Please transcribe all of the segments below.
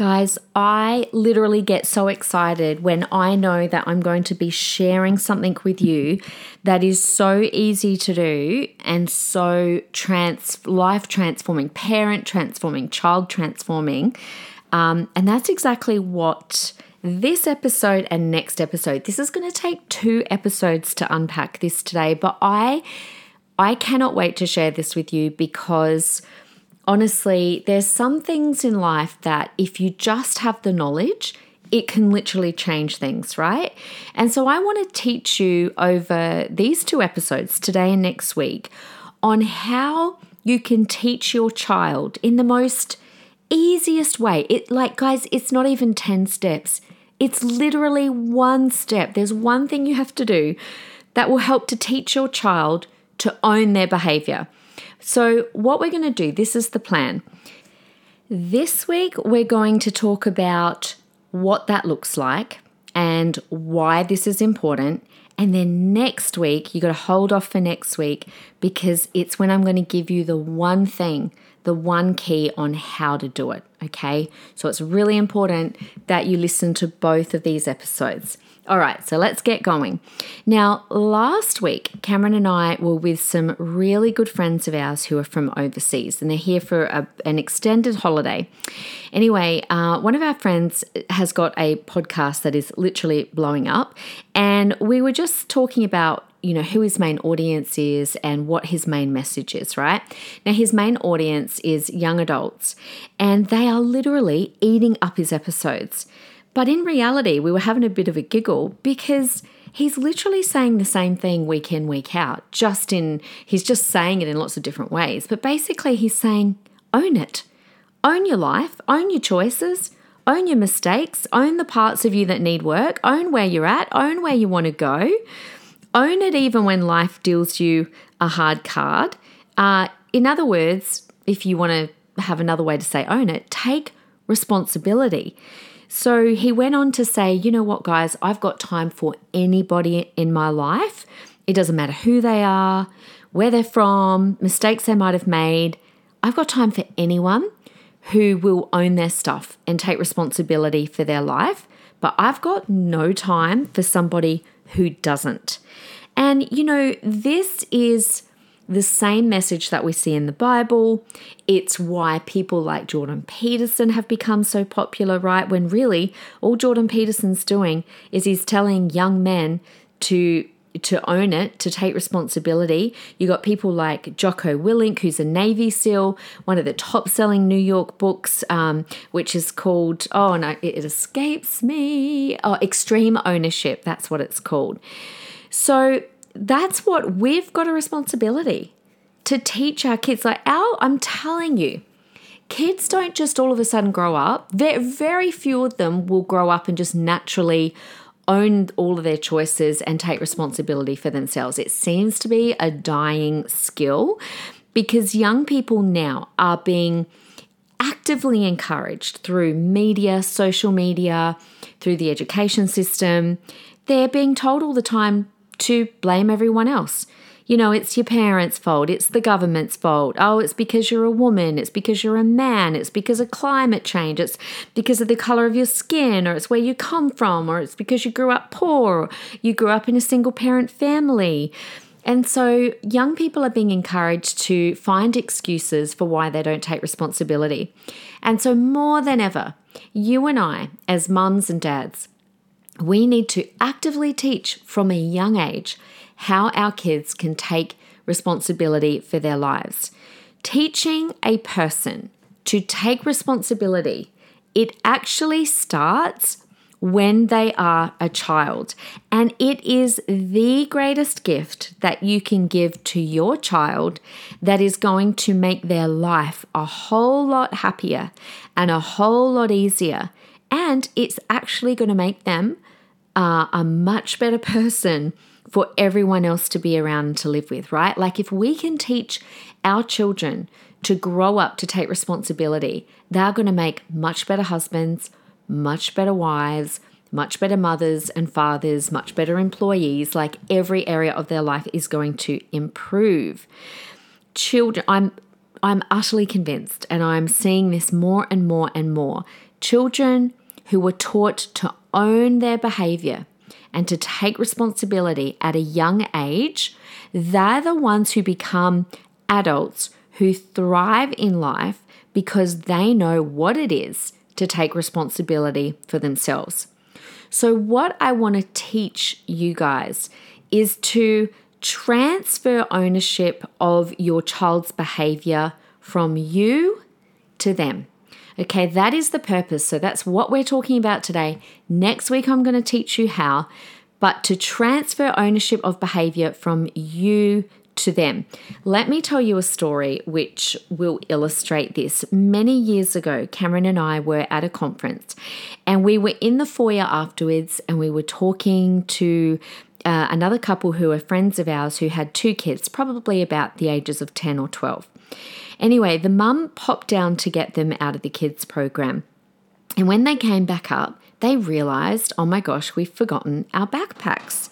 Guys, I literally get so excited when I know that I'm going to be sharing something with you that is so easy to do and so trans life transforming, parent transforming, child transforming. Um, and that's exactly what this episode and next episode. This is going to take two episodes to unpack this today, but I I cannot wait to share this with you because honestly, there's some things in life that if you just have the knowledge, it can literally change things, right? And so I want to teach you over these two episodes, today and next week, on how you can teach your child in the most easiest way. It like guys, it's not even 10 steps. It's literally one step. There's one thing you have to do that will help to teach your child to own their behavior. So, what we're going to do, this is the plan. This week, we're going to talk about what that looks like and why this is important. And then next week, you got to hold off for next week because it's when I'm going to give you the one thing, the one key on how to do it. Okay. So it's really important that you listen to both of these episodes. All right, so let's get going. Now, last week, Cameron and I were with some really good friends of ours who are from overseas, and they're here for a, an extended holiday. Anyway, uh, one of our friends has got a podcast that is literally blowing up, and we were just talking about you know who his main audience is and what his main message is right now his main audience is young adults and they are literally eating up his episodes but in reality, we were having a bit of a giggle because he's literally saying the same thing week in, week out, just in, he's just saying it in lots of different ways. But basically, he's saying, own it. Own your life, own your choices, own your mistakes, own the parts of you that need work, own where you're at, own where you want to go. Own it even when life deals you a hard card. Uh, in other words, if you want to have another way to say own it, take responsibility. So he went on to say, you know what, guys, I've got time for anybody in my life. It doesn't matter who they are, where they're from, mistakes they might have made. I've got time for anyone who will own their stuff and take responsibility for their life. But I've got no time for somebody who doesn't. And, you know, this is the same message that we see in the Bible. It's why people like Jordan Peterson have become so popular, right? When really all Jordan Peterson's doing is he's telling young men to to own it, to take responsibility. You got people like Jocko Willink, who's a Navy SEAL, one of the top selling New York books, um, which is called, oh no, it escapes me. Oh, Extreme Ownership, that's what it's called. So that's what we've got a responsibility to teach our kids. Like, our, I'm telling you, kids don't just all of a sudden grow up. Very, very few of them will grow up and just naturally own all of their choices and take responsibility for themselves. It seems to be a dying skill because young people now are being actively encouraged through media, social media, through the education system. They're being told all the time to blame everyone else. You know, it's your parents' fault, it's the government's fault. Oh, it's because you're a woman, it's because you're a man, it's because of climate change, it's because of the color of your skin, or it's where you come from, or it's because you grew up poor, or you grew up in a single parent family. And so young people are being encouraged to find excuses for why they don't take responsibility. And so, more than ever, you and I, as mums and dads, we need to actively teach from a young age how our kids can take responsibility for their lives. Teaching a person to take responsibility, it actually starts when they are a child. And it is the greatest gift that you can give to your child that is going to make their life a whole lot happier and a whole lot easier. And it's actually going to make them uh, a much better person for everyone else to be around and to live with, right? Like if we can teach our children to grow up to take responsibility, they're going to make much better husbands, much better wives, much better mothers and fathers, much better employees. Like every area of their life is going to improve. Children, I'm I'm utterly convinced, and I'm seeing this more and more and more. Children who were taught to own their behavior and to take responsibility at a young age, they're the ones who become adults who thrive in life because they know what it is to take responsibility for themselves. So, what I want to teach you guys is to transfer ownership of your child's behavior from you to them. Okay, that is the purpose. So that's what we're talking about today. Next week, I'm going to teach you how, but to transfer ownership of behavior from you to them. Let me tell you a story which will illustrate this. Many years ago, Cameron and I were at a conference and we were in the foyer afterwards and we were talking to uh, another couple who are friends of ours who had two kids, probably about the ages of 10 or 12. Anyway, the mum popped down to get them out of the kids' program. And when they came back up, they realized, oh my gosh, we've forgotten our backpacks.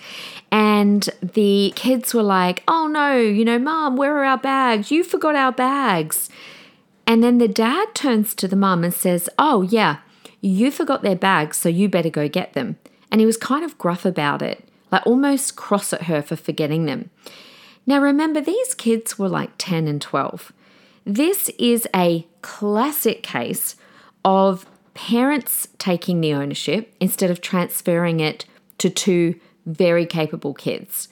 And the kids were like, oh no, you know, mom, where are our bags? You forgot our bags. And then the dad turns to the mum and says, oh yeah, you forgot their bags, so you better go get them. And he was kind of gruff about it, like almost cross at her for forgetting them. Now remember, these kids were like 10 and 12. This is a classic case of parents taking the ownership instead of transferring it to two very capable kids.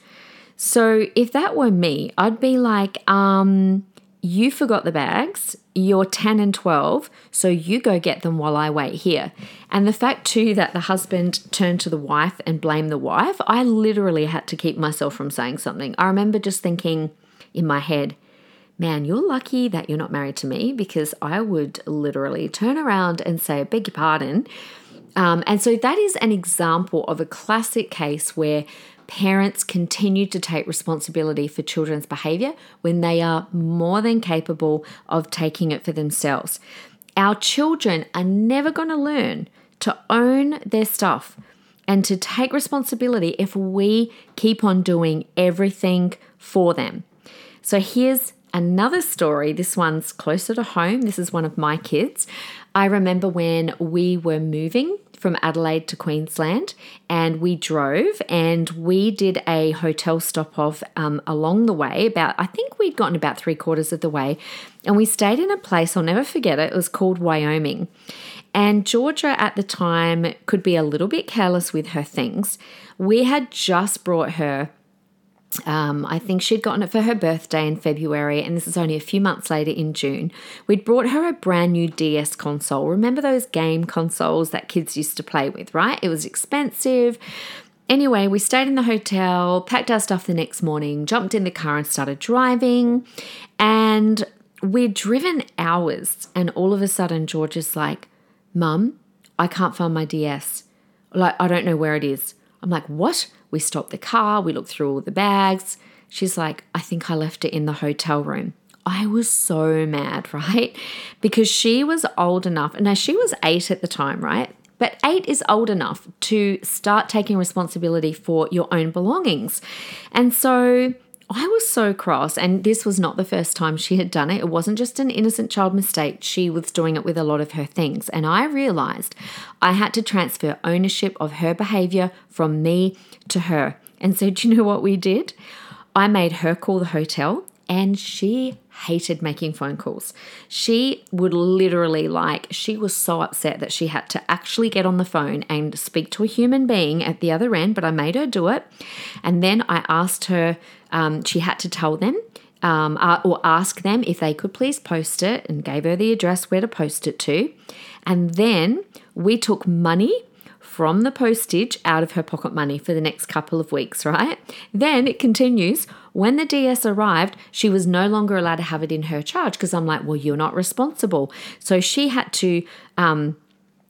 So if that were me, I'd be like, um, you forgot the bags, you're 10 and 12, so you go get them while I wait here. And the fact, too, that the husband turned to the wife and blamed the wife, I literally had to keep myself from saying something. I remember just thinking in my head, man, you're lucky that you're not married to me because I would literally turn around and say, beg your pardon. Um, and so that is an example of a classic case where parents continue to take responsibility for children's behavior when they are more than capable of taking it for themselves. Our children are never going to learn to own their stuff and to take responsibility if we keep on doing everything for them. So here's another story. This one's closer to home. This is one of my kids. I remember when we were moving from Adelaide to Queensland, and we drove and we did a hotel stop off um, along the way. About, I think we'd gotten about three quarters of the way, and we stayed in a place, I'll never forget it, it was called Wyoming. And Georgia at the time could be a little bit careless with her things. We had just brought her um, I think she'd gotten it for her birthday in February, and this is only a few months later in June. We'd brought her a brand new DS console. Remember those game consoles that kids used to play with, right? It was expensive. Anyway, we stayed in the hotel, packed our stuff the next morning, jumped in the car, and started driving. And we'd driven hours, and all of a sudden, George is like, Mum, I can't find my DS. Like, I don't know where it is. I'm like, What? We stopped the car, we looked through all the bags. She's like, I think I left it in the hotel room. I was so mad, right? Because she was old enough, and now she was eight at the time, right? But eight is old enough to start taking responsibility for your own belongings. And so I was so cross, and this was not the first time she had done it. It wasn't just an innocent child mistake. She was doing it with a lot of her things. And I realized I had to transfer ownership of her behavior from me to her. And so, do you know what we did? I made her call the hotel, and she hated making phone calls. She would literally, like, she was so upset that she had to actually get on the phone and speak to a human being at the other end, but I made her do it. And then I asked her um, she had to tell them um, uh, or ask them if they could please post it and gave her the address where to post it to. And then we took money from the postage out of her pocket money for the next couple of weeks, right? Then it continues. When the DS arrived, she was no longer allowed to have it in her charge because I'm like, well, you're not responsible. So she had to. Um,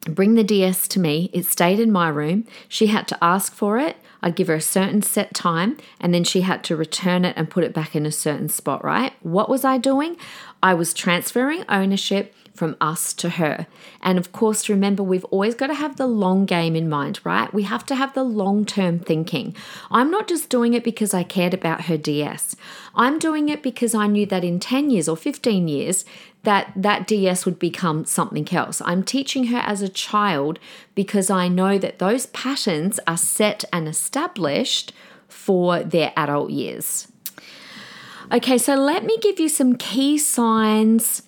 bring the DS to me. It stayed in my room. She had to ask for it. I'd give her a certain set time, and then she had to return it and put it back in a certain spot, right? What was I doing? I was transferring ownership from us to her. And of course, remember, we've always got to have the long game in mind, right? We have to have the long term thinking. I'm not just doing it because I cared about her DS. I'm doing it because I knew that in 10 years or 15 years, that that DS would become something else. I'm teaching her as a child because I know that those patterns are set and established for their adult years. Okay, so let me give you some key signs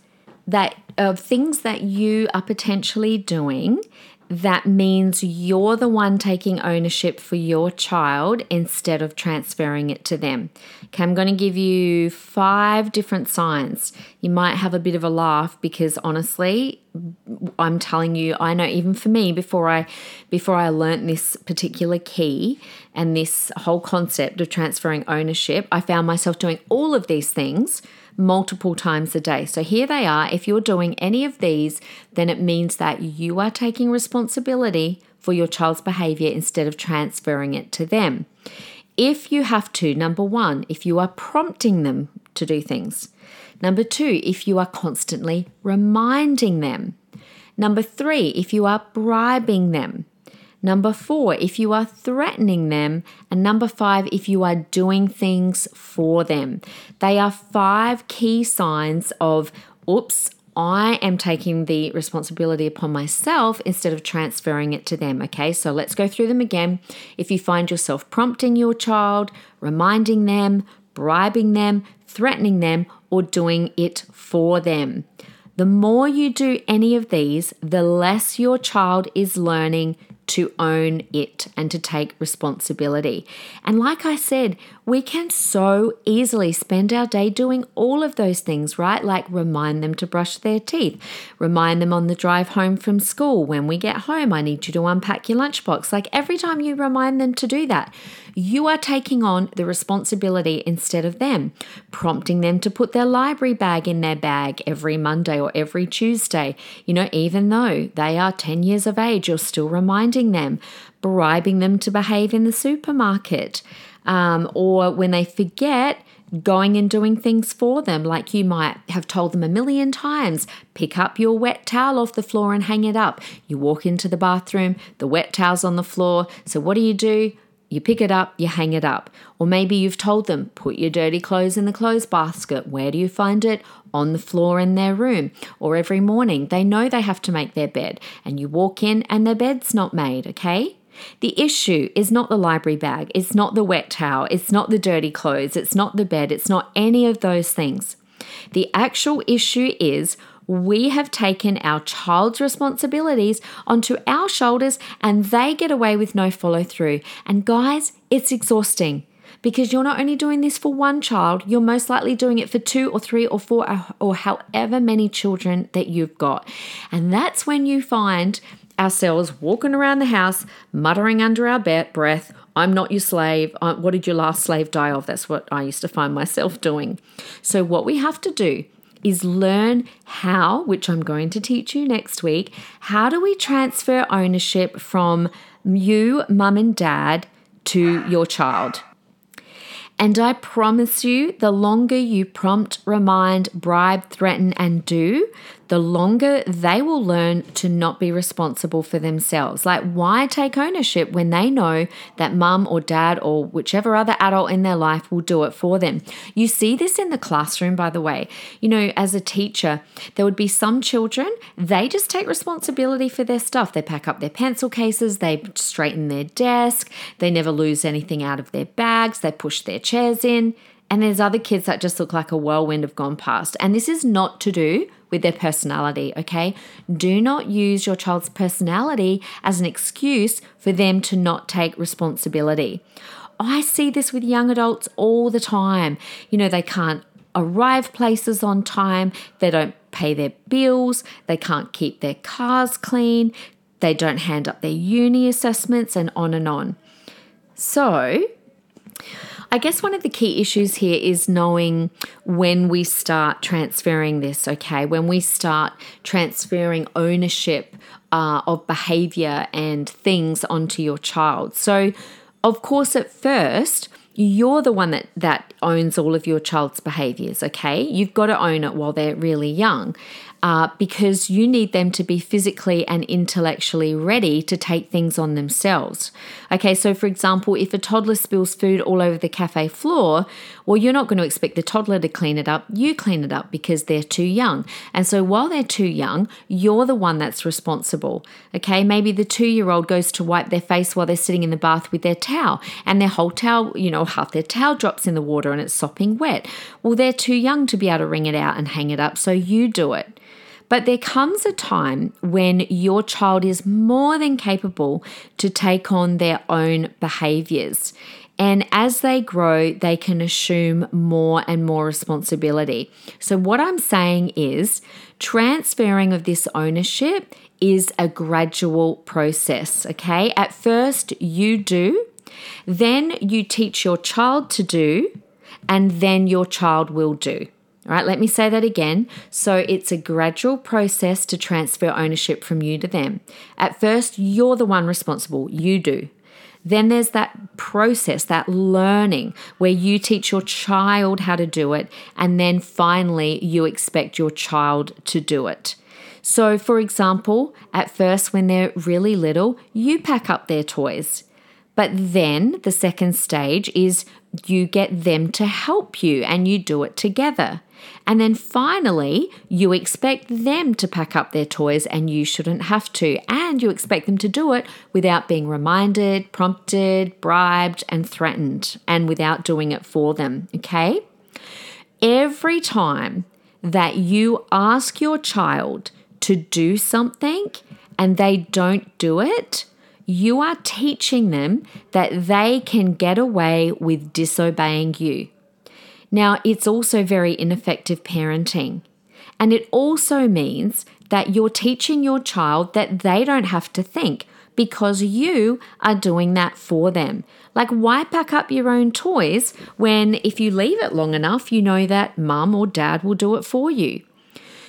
that of things that you are potentially doing that means you're the one taking ownership for your child instead of transferring it to them. Okay, I'm going to give you five different signs. You might have a bit of a laugh because honestly, I'm telling you, I know even for me before I before I learned this particular key and this whole concept of transferring ownership, I found myself doing all of these things multiple times a day. So here they are. If you're doing any of these, then it means that you are taking responsibility for your child's behavior instead of transferring it to them. If you have to, number one, if you are prompting them to do things. Number two, if you are constantly reminding them. Number three, if you are bribing them. Number four, if you are threatening them. And number five, if you are doing things for them. They are five key signs of, oops, I am taking the responsibility upon myself instead of transferring it to them. Okay, so let's go through them again. If you find yourself prompting your child, reminding them, bribing them, threatening them, or doing it for them. The more you do any of these, the less your child is learning to own it and to take responsibility. And like I said, we can so easily spend our day doing all of those things, right? Like remind them to brush their teeth, remind them on the drive home from school. When we get home, I need you to unpack your lunchbox. Like every time you remind them to do that, you are taking on the responsibility instead of them, prompting them to put their library bag in their bag every Monday or every Tuesday. You know, even though they are 10 years of age, you're still reminding them, bribing them to behave in the supermarket. Um, or when they forget, going and doing things for them, like you might have told them a million times pick up your wet towel off the floor and hang it up. You walk into the bathroom, the wet towel's on the floor. So, what do you do? You pick it up, you hang it up. Or maybe you've told them, put your dirty clothes in the clothes basket. Where do you find it? On the floor in their room. Or every morning, they know they have to make their bed, and you walk in and their bed's not made, okay? The issue is not the library bag, it's not the wet towel, it's not the dirty clothes, it's not the bed, it's not any of those things. The actual issue is we have taken our child's responsibilities onto our shoulders and they get away with no follow through. And guys, it's exhausting because you're not only doing this for one child, you're most likely doing it for two or three or four or however many children that you've got. And that's when you find ourselves walking around the house, muttering under our breath, I'm not your slave. Uh, what did your last slave die of? That's what I used to find myself doing. So, what we have to do is learn how, which I'm going to teach you next week, how do we transfer ownership from you, mum and dad, to your child? And I promise you, the longer you prompt, remind, bribe, threaten, and do, the longer they will learn to not be responsible for themselves. Like, why take ownership when they know that mum or dad or whichever other adult in their life will do it for them? You see this in the classroom, by the way. You know, as a teacher, there would be some children, they just take responsibility for their stuff. They pack up their pencil cases, they straighten their desk, they never lose anything out of their bags, they push their chairs in. And there's other kids that just look like a whirlwind have gone past. And this is not to do with their personality, okay? Do not use your child's personality as an excuse for them to not take responsibility. I see this with young adults all the time. You know, they can't arrive places on time, they don't pay their bills, they can't keep their cars clean, they don't hand up their uni assessments, and on and on. So, I guess one of the key issues here is knowing when we start transferring this, okay? When we start transferring ownership uh, of behavior and things onto your child. So, Of course, at first, you're the one that, that owns all of your child's behaviors, okay? You've got to own it while they're really young uh, because you need them to be physically and intellectually ready to take things on themselves. Okay, so for example, if a toddler spills food all over the cafe floor, well, you're not going to expect the toddler to clean it up. You clean it up because they're too young. And so while they're too young, you're the one that's responsible. Okay, maybe the two year old goes to wipe their face while they're sitting in the bath with their towel, and their whole towel, you know, half their towel drops in the water and it's sopping wet. Well, they're too young to be able to wring it out and hang it up, so you do it. But there comes a time when your child is more than capable to take on their own behaviors. And as they grow, they can assume more and more responsibility. So, what I'm saying is, transferring of this ownership is a gradual process, okay? At first, you do, then you teach your child to do, and then your child will do. All right, let me say that again. So it's a gradual process to transfer ownership from you to them. At first, you're the one responsible, you do. Then there's that process, that learning where you teach your child how to do it, and then finally, you expect your child to do it. So, for example, at first, when they're really little, you pack up their toys. But then the second stage is you get them to help you and you do it together. And then finally, you expect them to pack up their toys and you shouldn't have to. And you expect them to do it without being reminded, prompted, bribed, and threatened, and without doing it for them. Okay? Every time that you ask your child to do something and they don't do it, you are teaching them that they can get away with disobeying you. Now, it's also very ineffective parenting. And it also means that you're teaching your child that they don't have to think because you are doing that for them. Like, why pack up your own toys when if you leave it long enough, you know that mum or dad will do it for you?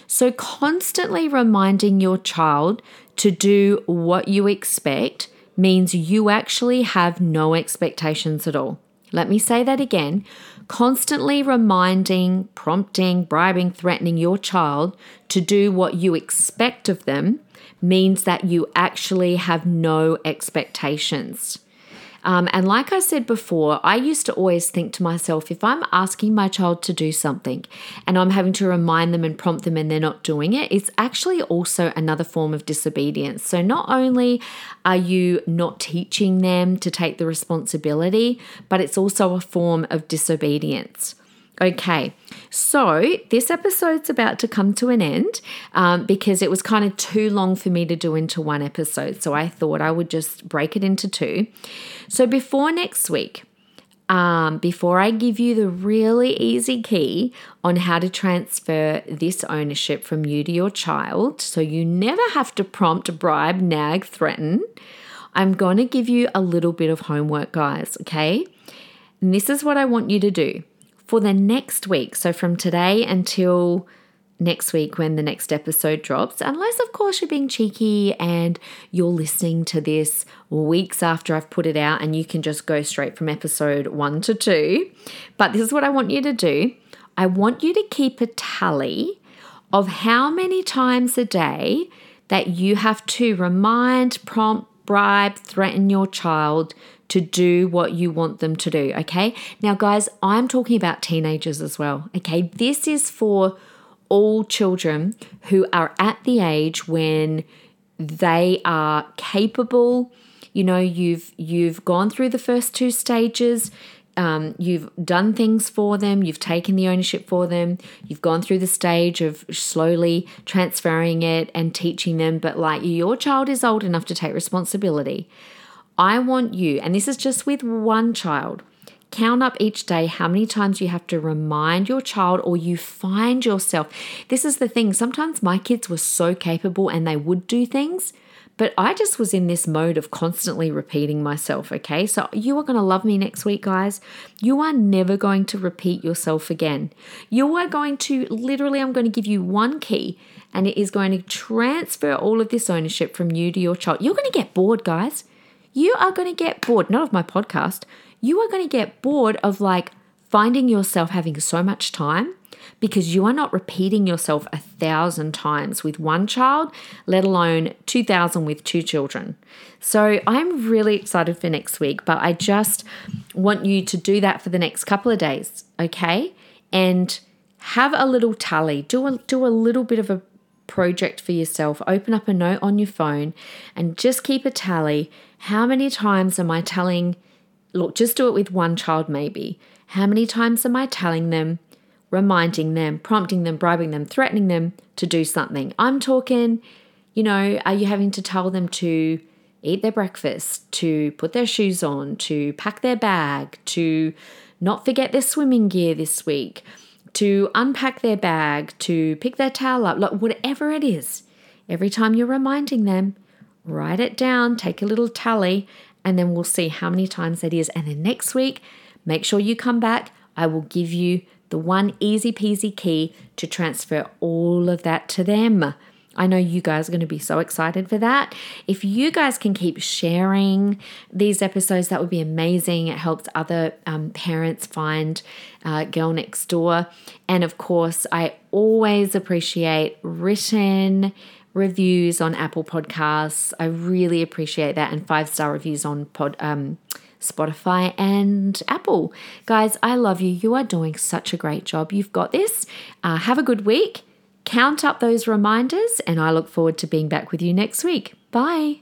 So, constantly reminding your child to do what you expect means you actually have no expectations at all. Let me say that again. Constantly reminding, prompting, bribing, threatening your child to do what you expect of them means that you actually have no expectations. Um, and like I said before, I used to always think to myself if I'm asking my child to do something and I'm having to remind them and prompt them and they're not doing it, it's actually also another form of disobedience. So not only are you not teaching them to take the responsibility, but it's also a form of disobedience. Okay, so this episode's about to come to an end um, because it was kind of too long for me to do into one episode. So I thought I would just break it into two. So before next week, um, before I give you the really easy key on how to transfer this ownership from you to your child, so you never have to prompt, bribe, nag, threaten, I'm going to give you a little bit of homework, guys, okay? And this is what I want you to do for the next week. So from today until next week when the next episode drops, unless, of course, you're being cheeky and you're listening to this weeks after I've put it out and you can just go straight from episode one to two. But this is what I want you to do I want you to keep a tally of how many times a day that you have to remind, prompt, bribe, threaten your child to do what you want them to do. Okay. Now, guys, I'm talking about teenagers as well. Okay. This is for all children who are at the age when they are capable you know you've you've gone through the first two stages um, you've done things for them you've taken the ownership for them you've gone through the stage of slowly transferring it and teaching them but like your child is old enough to take responsibility I want you, and this is just with one child, count up each day how many times you have to remind your child or you find yourself. This is the thing, sometimes my kids were so capable and they would do things. But I just was in this mode of constantly repeating myself, okay? So you are going to love me next week, guys. You are never going to repeat yourself again. You are going to, literally, I'm going to give you one key and it is going to transfer all of this ownership from you to your child. You're going to get bored, guys. You are going to get bored, not of my podcast, you are going to get bored of like finding yourself having so much time because you are not repeating yourself a thousand times with one child, let alone 2,000 with two children. So I'm really excited for next week, but I just want you to do that for the next couple of days, okay? And have a little tally, do a, do a little bit of a project for yourself. Open up a note on your phone and just keep a tally. How many times am I telling? Look, just do it with one child, maybe. How many times am I telling them, reminding them, prompting them, bribing them, threatening them to do something? I'm talking, you know, are you having to tell them to eat their breakfast, to put their shoes on, to pack their bag, to not forget their swimming gear this week? To unpack their bag, to pick their towel up, like whatever it is. Every time you're reminding them, write it down, take a little tally, and then we'll see how many times that is. And then next week, make sure you come back. I will give you the one easy peasy key to transfer all of that to them. I know you guys are going to be so excited for that. If you guys can keep sharing these episodes, that would be amazing. It helps other um, parents find uh, Girl Next Door. And of course, I always appreciate written reviews on Apple Podcasts. I really appreciate that, and five star reviews on pod. Um, Spotify and Apple. Guys, I love you. You are doing such a great job. You've got this. Uh, have a good week Count up those reminders, and I look forward to being back with you next week. Bye.